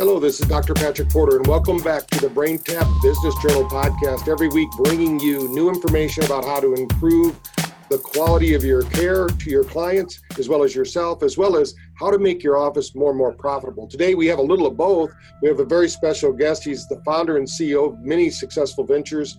Hello, this is Dr. Patrick Porter, and welcome back to the BrainTap Business Journal podcast. Every week, bringing you new information about how to improve the quality of your care to your clients, as well as yourself, as well as how to make your office more and more profitable. Today, we have a little of both. We have a very special guest. He's the founder and CEO of many successful ventures.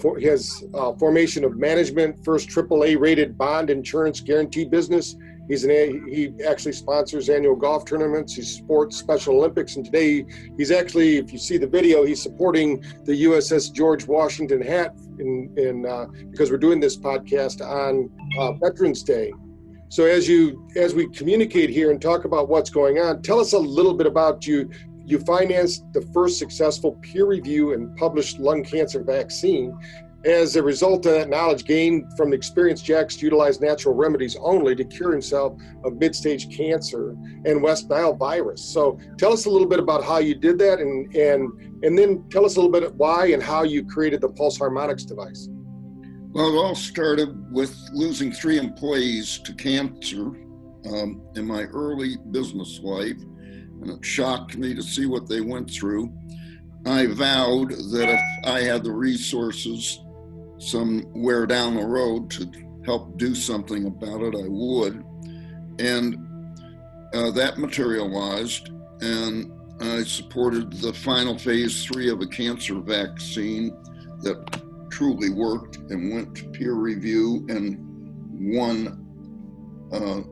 For his uh, formation of management, first AAA rated bond insurance guarantee business, He's an he actually sponsors annual golf tournaments. He sports Special Olympics, and today he's actually, if you see the video, he's supporting the USS George Washington hat in, in uh, because we're doing this podcast on uh, Veterans Day. So as you as we communicate here and talk about what's going on, tell us a little bit about you. You financed the first successful peer review and published lung cancer vaccine, as a result of that knowledge gained from the experience, Jax utilized natural remedies only to cure himself of mid-stage cancer and West Nile virus. So tell us a little bit about how you did that and and and then tell us a little bit why and how you created the Pulse Harmonix device. Well, it all started with losing three employees to cancer um, in my early business life, and it shocked me to see what they went through. I vowed that if I had the resources somewhere down the road to help do something about it, I would. And uh, that materialized, and I supported the final phase three of a cancer vaccine that truly worked and went to peer review and won uh,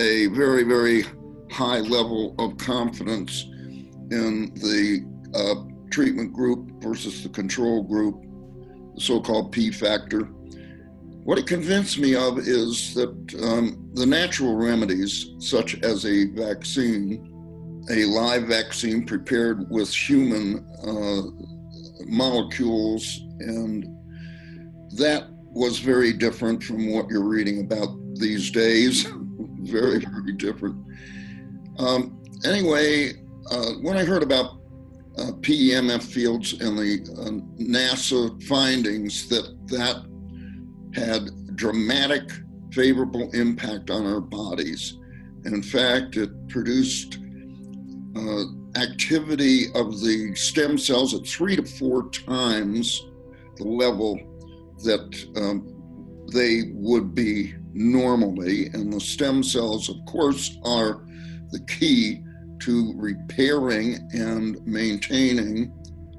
a very, very high level of confidence in the uh, treatment group versus the control group so called P factor. What it convinced me of is that um, the natural remedies, such as a vaccine, a live vaccine prepared with human uh, molecules, and that was very different from what you're reading about these days. very, very different. Um, anyway, uh, when I heard about uh, PEMF fields and the uh, NASA findings that that had dramatic favorable impact on our bodies. In fact, it produced uh, activity of the stem cells at three to four times the level that um, they would be normally. And the stem cells, of course, are the key to repairing and maintaining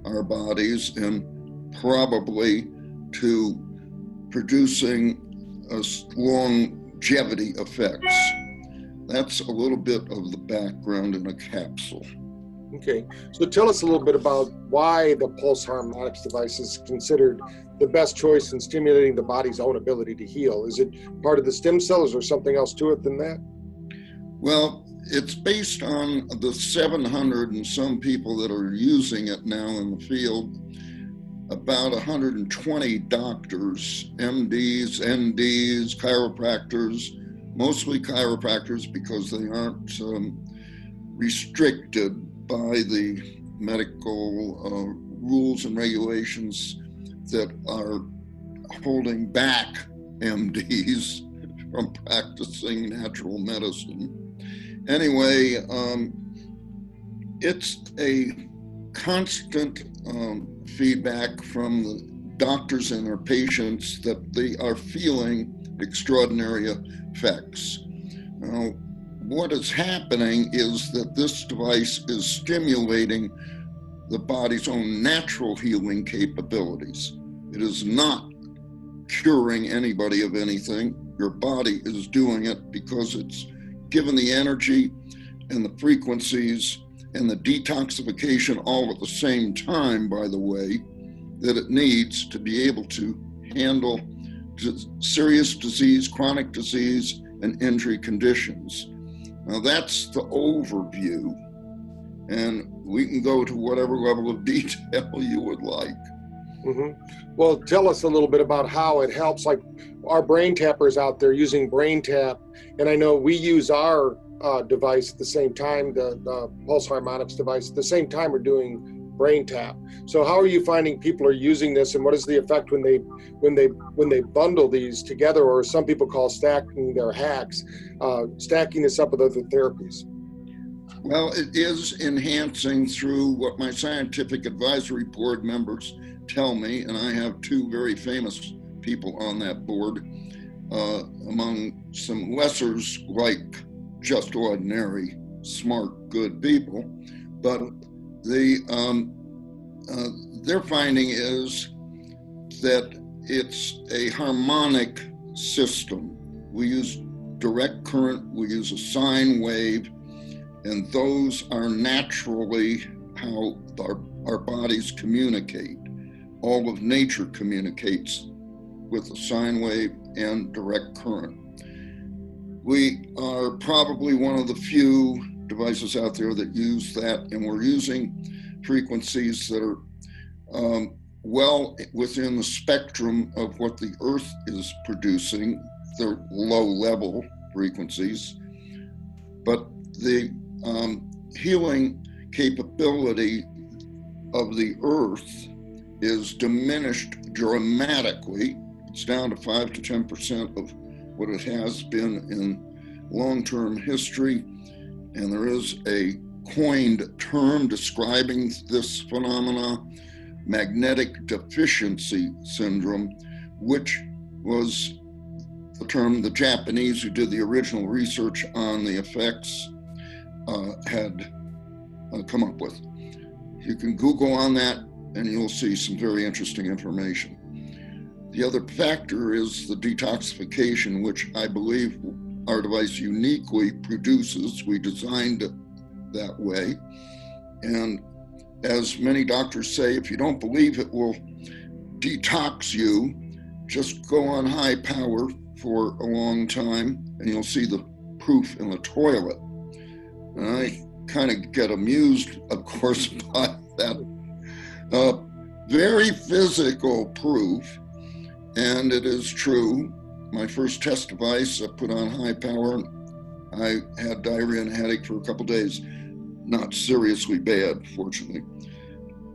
our bodies and probably to producing longevity effects. That's a little bit of the background in a capsule. Okay, so tell us a little bit about why the Pulse Harmonix device is considered the best choice in stimulating the body's own ability to heal. Is it part of the stem cells or something else to it than that? Well, it's based on the 700 and some people that are using it now in the field. About 120 doctors, MDs, NDs, chiropractors, mostly chiropractors because they aren't um, restricted by the medical uh, rules and regulations that are holding back MDs from practicing natural medicine anyway, um, it's a constant um, feedback from the doctors and their patients that they are feeling extraordinary effects. Now, what is happening is that this device is stimulating the body's own natural healing capabilities. It is not curing anybody of anything. Your body is doing it because it's given the energy and the frequencies and the detoxification all at the same time, by the way, that it needs to be able to handle serious disease, chronic disease, and injury conditions. Now, that's the overview, and we can go to whatever level of detail you would like. Mm-hmm. Well, tell us a little bit about how it helps. Like our brain tappers out there using BrainTap, and I know we use our uh, device at the same time, the, the Pulse Harmonix device at the same time we're doing BrainTap. So how are you finding people are using this, and what is the effect when they when they when they bundle these together, or some people call stacking their hacks, uh, stacking this up with other therapies? Well, it is enhancing through what my scientific advisory board members tell me, and I have two very famous people on that board, uh, among some lessers like just ordinary, smart, good people. But the um, uh, their finding is that it's a harmonic system. We use direct current, we use a sine wave, and those are naturally how our, our bodies communicate. All of nature communicates with a sine wave and direct current. We are probably one of the few devices out there that use that, and we're using frequencies that are um, well within the spectrum of what the Earth is producing, the low level frequencies. But the um, healing capability of the Earth is diminished dramatically. It's down to 5 to 10% of what it has been in long term history. And there is a coined term describing this phenomena magnetic deficiency syndrome, which was the term the Japanese who did the original research on the effects uh, had uh, come up with. You can Google on that and you'll see some very interesting information. The other factor is the detoxification, which I believe our device uniquely produces. We designed it that way. And as many doctors say, if you don't believe it will detox you, just go on high power for a long time and you'll see the proof in the toilet. And I kind of get amused, of course, by that uh, very physical proof. And it is true. My first test device, I put on high power. I had diarrhea and headache for a couple days not seriously bad, fortunately.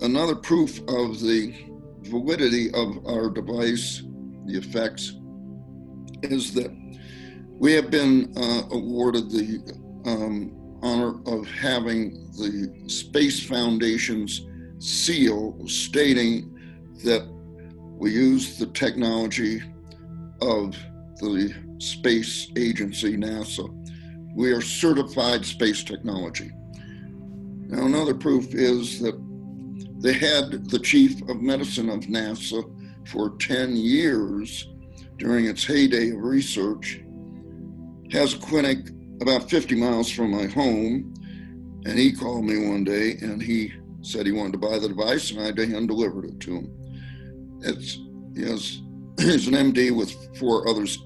Another proof of the validity of our device, the effects, is that we have been uh, awarded the um, honor of having the Space Foundation's seal stating that we use the technology of the space agency, NASA. We are certified space technology. Now, another proof is that they had the chief of medicine of NASA for 10 years during its heyday of research, has a clinic about 50 miles from my home. And he called me one day and he said he wanted to buy the device, and I hand delivered it to him. It's has, he's an MD with four others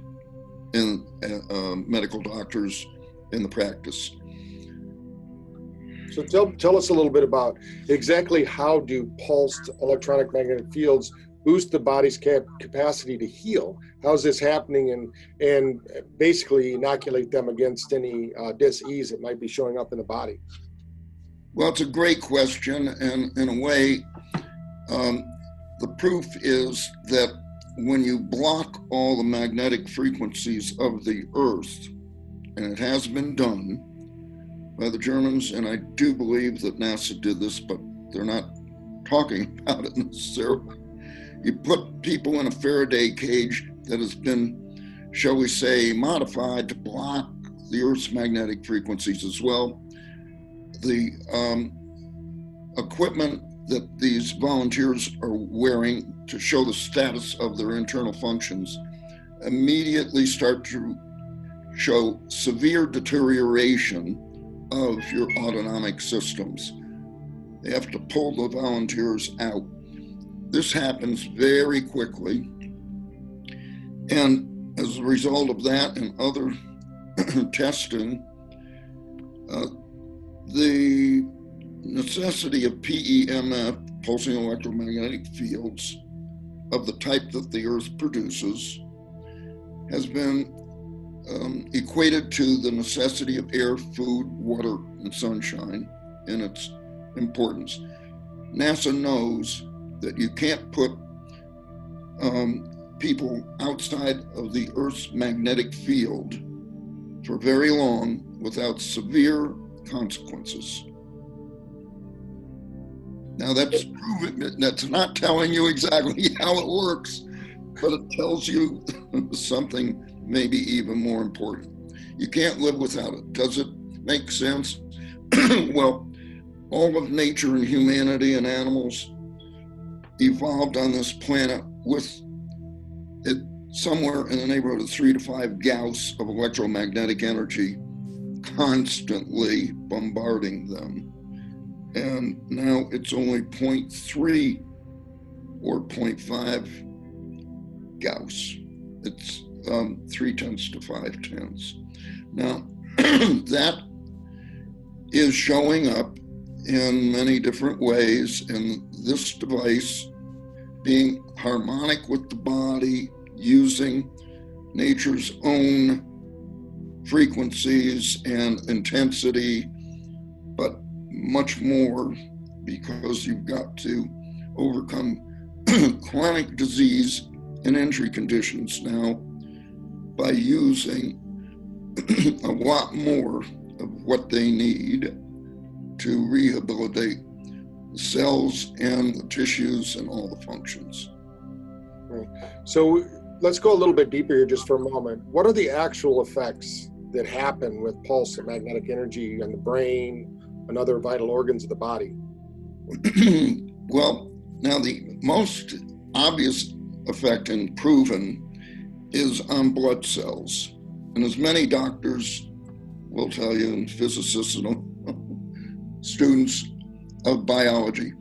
in uh, medical doctors in the practice. So tell, tell us a little bit about exactly how do pulsed electronic magnetic fields boost the body's cap- capacity to heal? How's this happening and, and basically inoculate them against any uh, dis-ease that might be showing up in the body? Well, it's a great question. And in a way, um, the proof is that when you block all the magnetic frequencies of the Earth, and it has been done, by the Germans, and I do believe that NASA did this, but they're not talking about it necessarily. You put people in a Faraday cage that has been, shall we say, modified to block the Earth's magnetic frequencies as well. The um, equipment that these volunteers are wearing to show the status of their internal functions immediately start to show severe deterioration of your autonomic systems. They have to pull the volunteers out. This happens very quickly. And as a result of that and other testing, uh, the necessity of PEMF, pulsing electromagnetic fields, of the type that the Earth produces, has been um, equated to the necessity of air, food, water, and sunshine in its importance. NASA knows that you can't put um, people outside of the Earth's magnetic field for very long without severe consequences. Now that's proven, that's not telling you exactly how it works, but it tells you something maybe even more important. You can't live without it. Does it make sense? well, all of nature and humanity and animals evolved on this planet with it somewhere in the neighborhood of three to five Gauss of electromagnetic energy constantly bombarding them. And now it's only 0.3 or 0.5 Gauss. It's um, three tenths to five tenths. Now, that is showing up in many different ways, and this device being harmonic with the body, using nature's own frequencies and intensity, but much more because you've got to overcome chronic disease and injury conditions now by using a lot more of what they need to rehabilitate the cells and the tissues and all the functions. Right. So let's go a little bit deeper here just for a moment. What are the actual effects that happen with pulse and magnetic energy on the brain and other vital organs of the body? well, now the most obvious effect and proven is on blood cells. And as many doctors will tell you, and physicists and students of biology,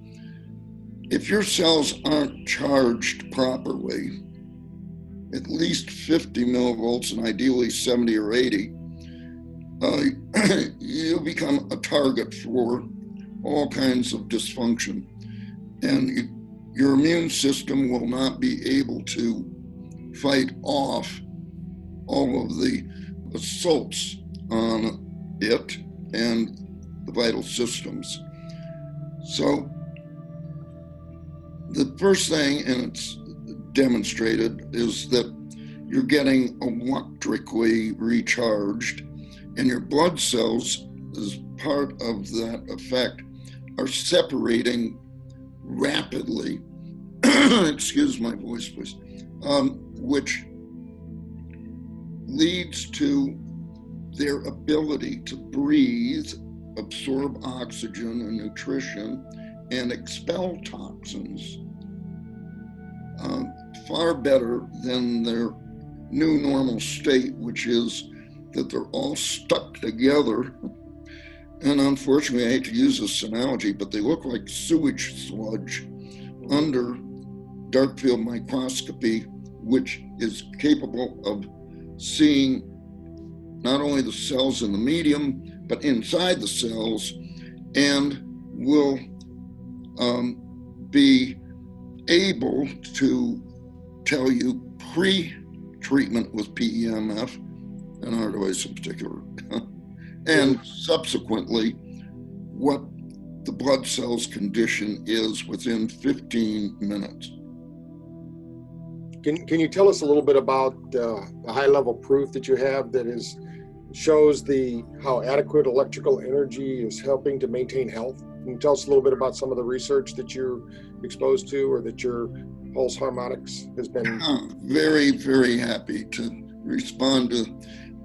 if your cells aren't charged properly, at least 50 millivolts and ideally 70 or 80, uh, you become a target for all kinds of dysfunction. And you, your immune system will not be able to fight off all of the assaults on it and the vital systems. So, the first thing, and it's demonstrated, is that you're getting electrically recharged, and your blood cells, as part of that effect, are separating rapidly. Excuse my voice, please. Um, which leads to their ability to breathe, absorb oxygen and nutrition, and expel toxins uh, far better than their new normal state, which is that they're all stuck together. And unfortunately, I hate to use this analogy, but they look like sewage sludge under dark field microscopy, which is capable of seeing not only the cells in the medium, but inside the cells, and will um, be able to tell you pre treatment with PEMF, and Ardoise in particular, and subsequently what the blood cells condition is within 15 minutes. Can, can you tell us a little bit about uh, the high level proof that you have that is shows the how adequate electrical energy is helping to maintain health? Can you tell us a little bit about some of the research that you're exposed to or that your Pulse Harmonix has been? very, very happy to respond to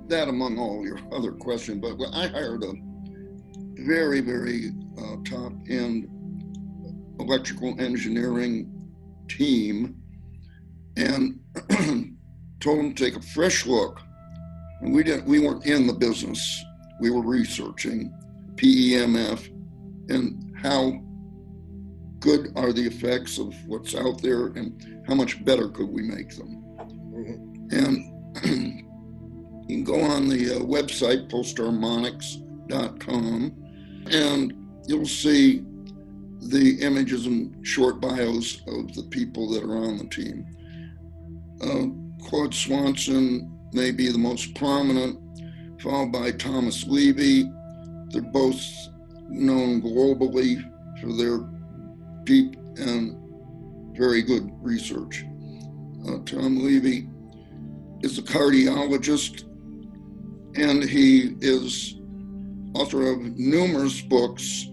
that among all your other questions. But I hired a very, very uh, top end electrical engineering team and told them to take a fresh look. And we didn't we weren't in the business. We were researching PEMF and how good are the effects of what's out there and how much better could we make them. Mm-hmm. And you can go on the uh, website pulsedharmonics.com and you'll see the images and short bios of the people that are on the team. Uh, Claude Swanson may be the most prominent, followed by Thomas Levy. They're both known globally for their deep and very good research. Uh, Tom Levy is a cardiologist, and he is author of numerous books,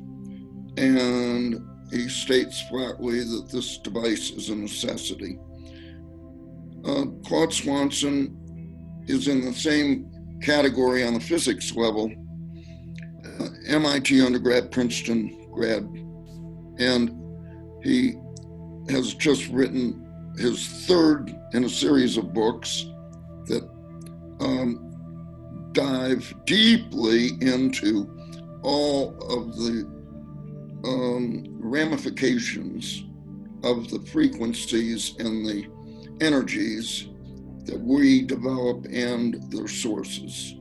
and he states flatly that this device is a necessity. Uh, Claude Swanson is in the same category on the physics level. Uh, MIT undergrad, Princeton grad, and he has just written his third in a series of books that um, dive deeply into all of the um, ramifications of the frequencies and the energies that we develop and their sources.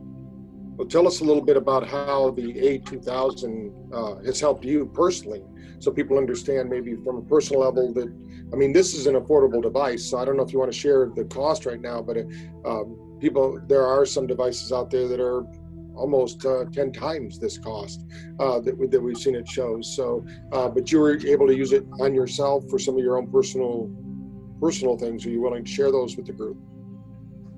Well, tell us a little bit about how the A2000 uh, has helped you personally, so people understand maybe from a personal level that, I mean, this is an affordable device. So I don't know if you want to share the cost right now, but um, people, there are some devices out there that are almost uh, 10 times this cost uh, that, we, that we've seen it shows. So, uh, but you were able to use it on yourself for some of your own personal personal things. Are you willing to share those with the group?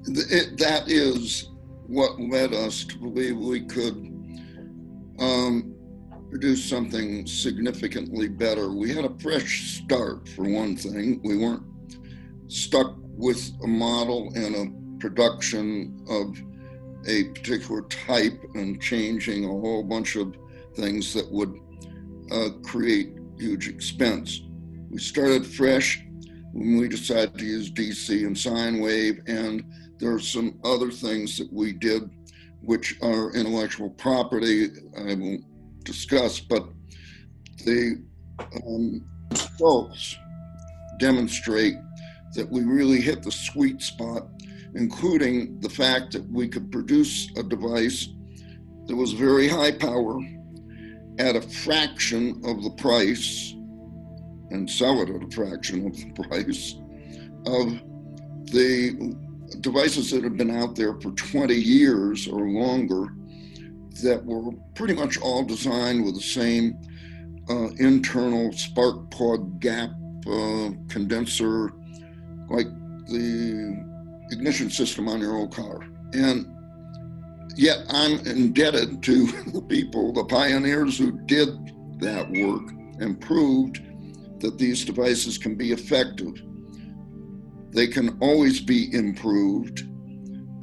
It, that is what led us to believe we could um, produce something significantly better. We had a fresh start, for one thing. We weren't stuck with a model and a production of a particular type and changing a whole bunch of things that would uh, create huge expense. We started fresh when we decided to use DC and sine wave, and there are some other things that we did which are intellectual property I won't discuss, but the um, results demonstrate that we really hit the sweet spot, including the fact that we could produce a device that was very high power at a fraction of the price and sell it at a fraction of the price of the devices that have been out there for 20 years or longer that were pretty much all designed with the same uh, internal spark plug gap uh, condenser, like the ignition system on your old car. And yet I'm indebted to the people, the pioneers who did that work and proved that these devices can be effective. They can always be improved.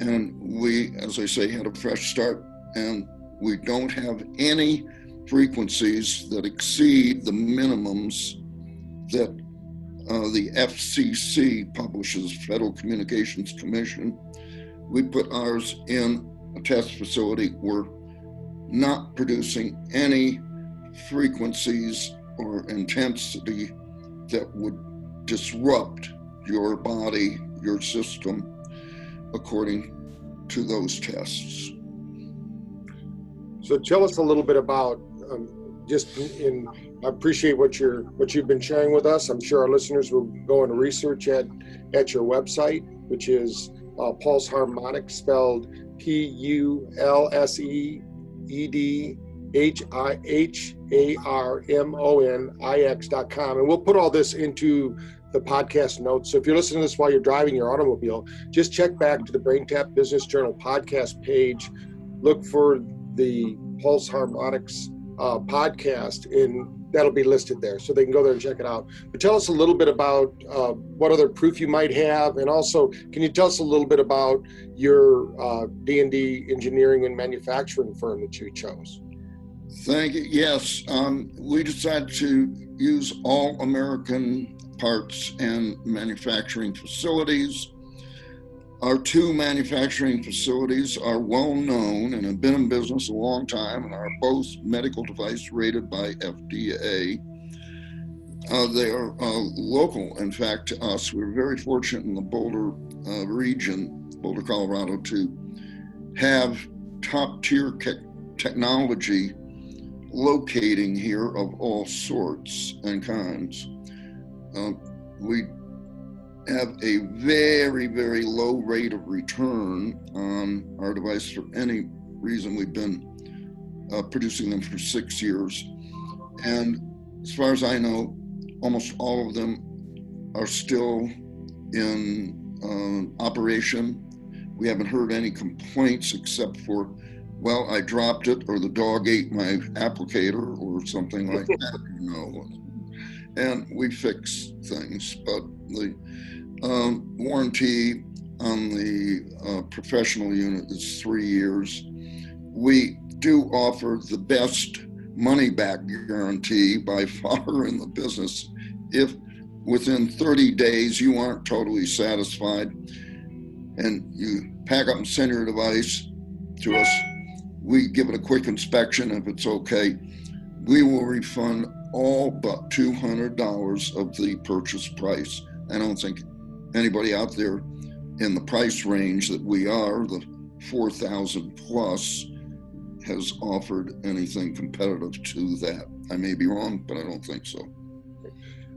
And we, as I say, had a fresh start, and we don't have any frequencies that exceed the minimums that uh, the FCC publishes, Federal Communications Commission. We put ours in a test facility. We're not producing any frequencies or intensity that would disrupt your body, your system, according to those tests. So tell us a little bit about um, just in. I appreciate what you're what you've been sharing with us. I'm sure our listeners will go and research at at your website, which is uh, Pulse Harmonix, spelled P U L S E E D H I H A R M O N I X dot com. And we'll put all this into the podcast notes. So if you're listening to this while you're driving your automobile, just check back to the BrainTap Business Journal podcast page. Look for the Pulse Harmonix uh, podcast, and that'll be listed there. So they can go there and check it out. But tell us a little bit about uh, what other proof you might have, and also can you tell us a little bit about your uh, D&D engineering and manufacturing firm that you chose? Thank you. Yes, um, we decided to use all American parts and manufacturing facilities. Our two manufacturing facilities are well known and have been in business a long time and are both medical device rated by FDA. Uh, they are uh, local, in fact, to us. We're very fortunate in the Boulder uh, region, Boulder, Colorado, to have top tier technology locating here of all sorts and kinds. Uh, we have a very, very low rate of return on our device for any reason. We've been uh, producing them for six years. And as far as I know, almost all of them are still in uh, operation. We haven't heard any complaints except for well, I dropped it, or the dog ate my applicator, or something like that. You know, and we fix things. But the um, warranty on the uh, professional unit is three years. We do offer the best money back guarantee by far in the business. If within 30 days you aren't totally satisfied and you pack up and send your device to us, we give it a quick inspection. If it's okay, we will refund all but $200 of the purchase price. I don't think anybody out there in the price range that we are, the 4,000 plus, has offered anything competitive to that. I may be wrong, but I don't think so.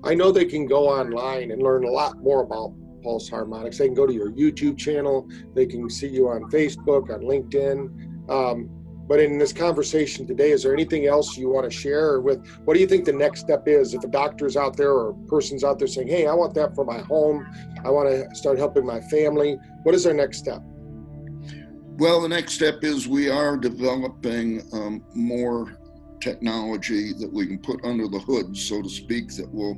I know they can go online and learn a lot more about Pulse Harmonix. They can go to your YouTube channel. They can see you on Facebook, on LinkedIn. Um, but in this conversation today, is there anything else you want to share with? What do you think the next step is? If a doctor's out there or a person's out there saying, "Hey, I want that for my home. I want to start helping my family," what is our next step? Well, the next step is we are developing um, more technology that we can put under the hood, so to speak, that will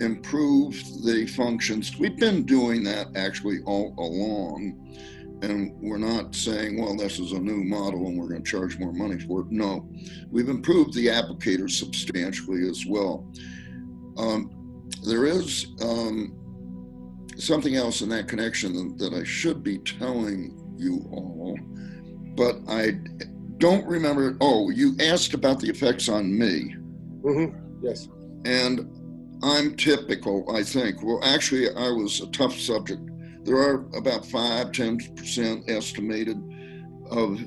improve the functions. We've been doing that actually all along. And we're not saying, well, this is a new model and we're going to charge more money for it. No, we've improved the applicator substantially as well. Um, there is um, something else in that connection that, that I should be telling you all, but I don't remember. Oh, you asked about the effects on me. Mm-hmm. Yes. And I'm typical, I think. Well, actually, I was a tough subject. There are about 5 10% estimated of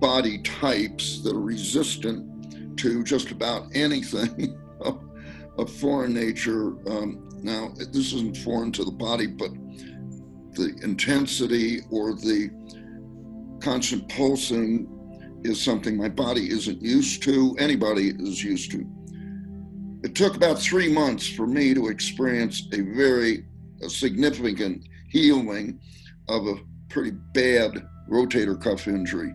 body types that are resistant to just about anything of, of foreign nature. Um, now, this isn't foreign to the body, but the intensity or the constant pulsing is something my body isn't used to, anybody is used to. It took about three months for me to experience a very a significant healing of a pretty bad rotator cuff injury.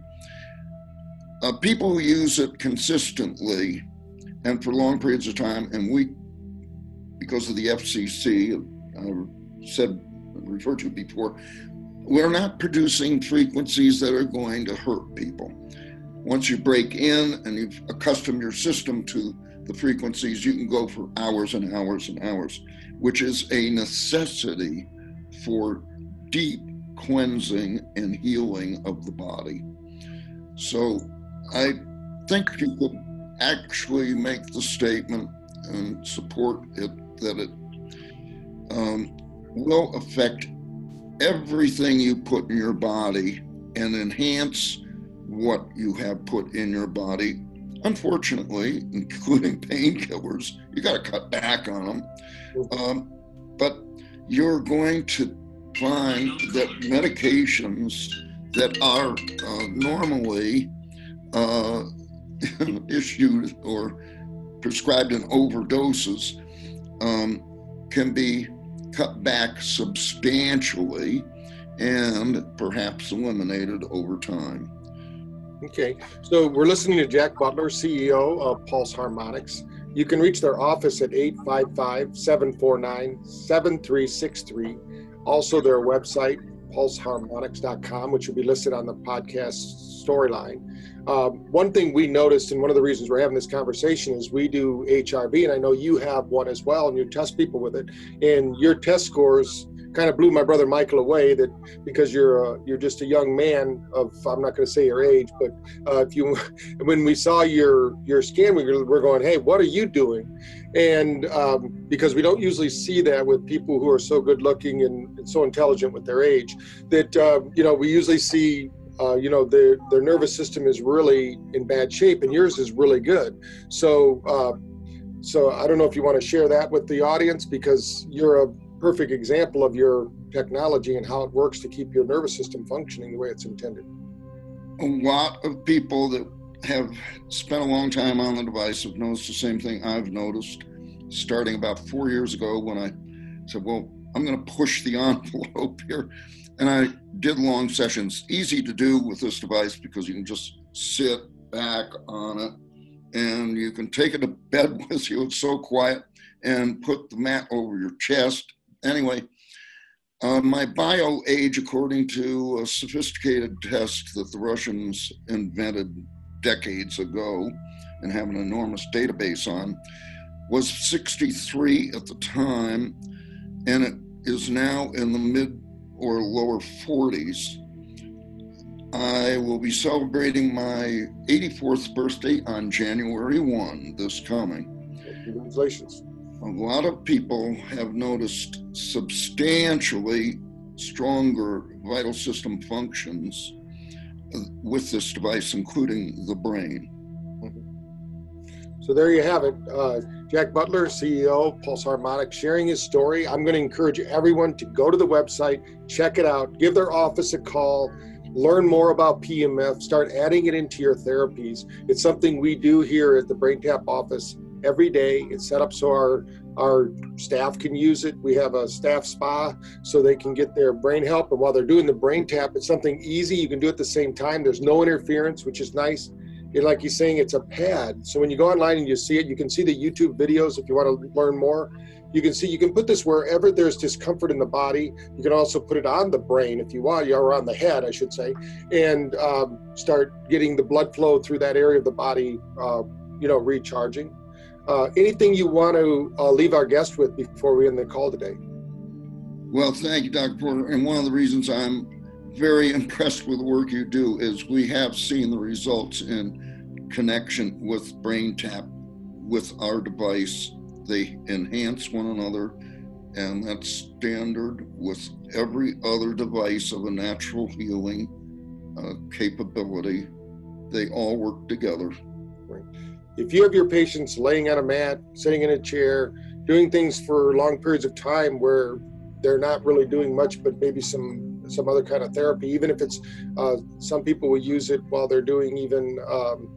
Uh, people who use it consistently and for long periods of time, and we, because of the FCC, I said referred to before, we're not producing frequencies that are going to hurt people. Once you break in and you've accustomed your system to the frequencies, you can go for hours and hours and hours, which is a necessity for deep cleansing and healing of the body. So I think you could actually make the statement and support it that it um, will affect everything you put in your body and enhance what you have put in your body. Unfortunately, including painkillers, you got to cut back on them. Um, but you're going to find that medications that are uh, normally uh, issued or prescribed in overdoses um, can be cut back substantially and perhaps eliminated over time. Okay, so we're listening to Jack Butler, CEO of Pulse Harmonix. You can reach their office at 855 749 7363. Also, their website, pulseharmonix.com, which will be listed on the podcast storyline. Um, one thing we noticed, and one of the reasons we're having this conversation, is we do HRV, and I know you have one as well, and you test people with it. And your test scores kind of blew my brother Michael away. That because you're a, you're just a young man of I'm not going to say your age, but uh, if you when we saw your your scan, we were, we're going, hey, what are you doing? And um, because we don't usually see that with people who are so good looking and, and so intelligent with their age, that uh, you know we usually see uh, you know their their nervous system is really in bad shape and yours is really good so uh, so i don't know if you want to share that with the audience because you're a perfect example of your technology and how it works to keep your nervous system functioning the way it's intended a lot of people that have spent a long time on the device have noticed the same thing i've noticed starting about four years ago when i said well i'm going to push the envelope here and I did long sessions. Easy to do with this device because you can just sit back on it, and you can take it to bed with you. It's so quiet, and put the mat over your chest. Anyway, uh, my bio age, according to a sophisticated test that the Russians invented decades ago and have an enormous database on, was 63 at the time, and it is now in the mid or lower 40s. I will be celebrating my 84th birthday on January 1 this coming. Congratulations. A lot of people have noticed substantially stronger vital system functions with this device, including the brain. So there you have it. Uh, Jack Butler, CEO, Pulse Harmonic, sharing his story. I'm going to encourage everyone to go to the website, check it out, give their office a call, learn more about PMF, start adding it into your therapies. It's something we do here at the BrainTap office every day. It's set up so our our staff can use it. We have a staff spa so they can get their brain help. And while they're doing the BrainTap, it's something easy. You can do it at the same time. There's no interference, which is nice. And like he's saying, it's a pad. So when you go online and you see it, you can see the YouTube videos if you want to learn more. You can see you can put this wherever there's discomfort in the body. You can also put it on the brain if you want, or on the head, I should say, and um, start getting the blood flow through that area of the body, uh, you know, recharging. Uh, anything you want to uh, leave our guest with before we end the call today? Well, thank you, Dr. Porter. And one of the reasons I'm very impressed with the work you do is we have seen the results in connection with BrainTap with our device. They enhance one another, and that's standard with every other device of a natural healing uh, capability. They all work together. Right. If you have your patients laying on a mat, sitting in a chair, doing things for long periods of time where they're not really doing much, but maybe some some other kind of therapy, even if it's uh, some people will use it while they're doing even um,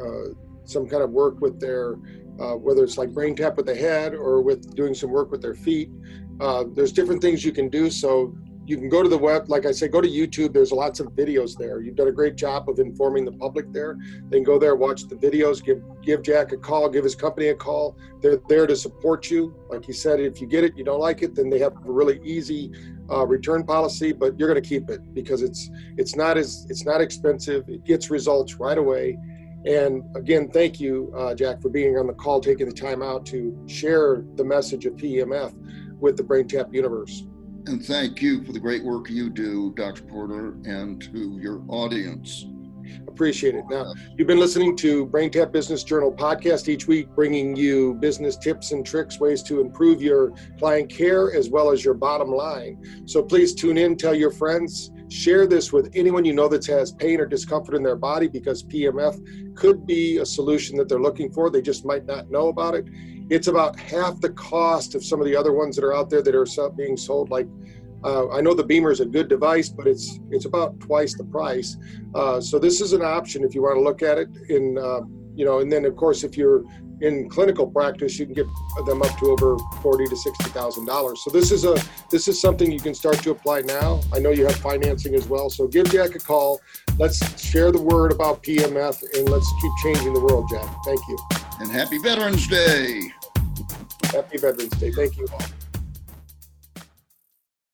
uh, some kind of work with their uh, whether it's like BrainTap with the head or with doing some work with their feet. Uh, there's different things you can do. So you can go to the web, like I said, go to YouTube. There's lots of videos there. You've done a great job of informing the public there. Then go there, watch the videos, give give Jack a call, give his company a call. They're there to support you. Like he said, if you get it, you don't like it, then they have a really easy uh, return policy, but you're going to keep it because it's it's not as it's not expensive. It gets results right away. And again, thank you, uh, Jack, for being on the call, taking the time out to share the message of PEMF with the BrainTap universe. And thank you for the great work you do, Dr. Porter, and to your audience. Appreciate it. Now, you've been listening to BrainTap Business Journal podcast each week, bringing you business tips and tricks, ways to improve your client care as well as your bottom line. So please tune in, tell your friends, share this with anyone you know that has pain or discomfort in their body because PMF could be a solution that they're looking for. They just might not know about it it's about half the cost of some of the other ones that are out there that are being sold. Like uh, I know the BEMER is a good device, but it's it's about twice the price. Uh, so this is an option if you want to look at it. In uh, you know, and then of course if you're in clinical practice, you can get them up to over forty to sixty thousand dollars. So this is a this is something you can start to apply now. I know you have financing as well, so give Jack a call. Let's share the word about PMF and let's keep changing the world, Jack. Thank you. And happy Veterans Day. Happy Veterans Day. Thank you all.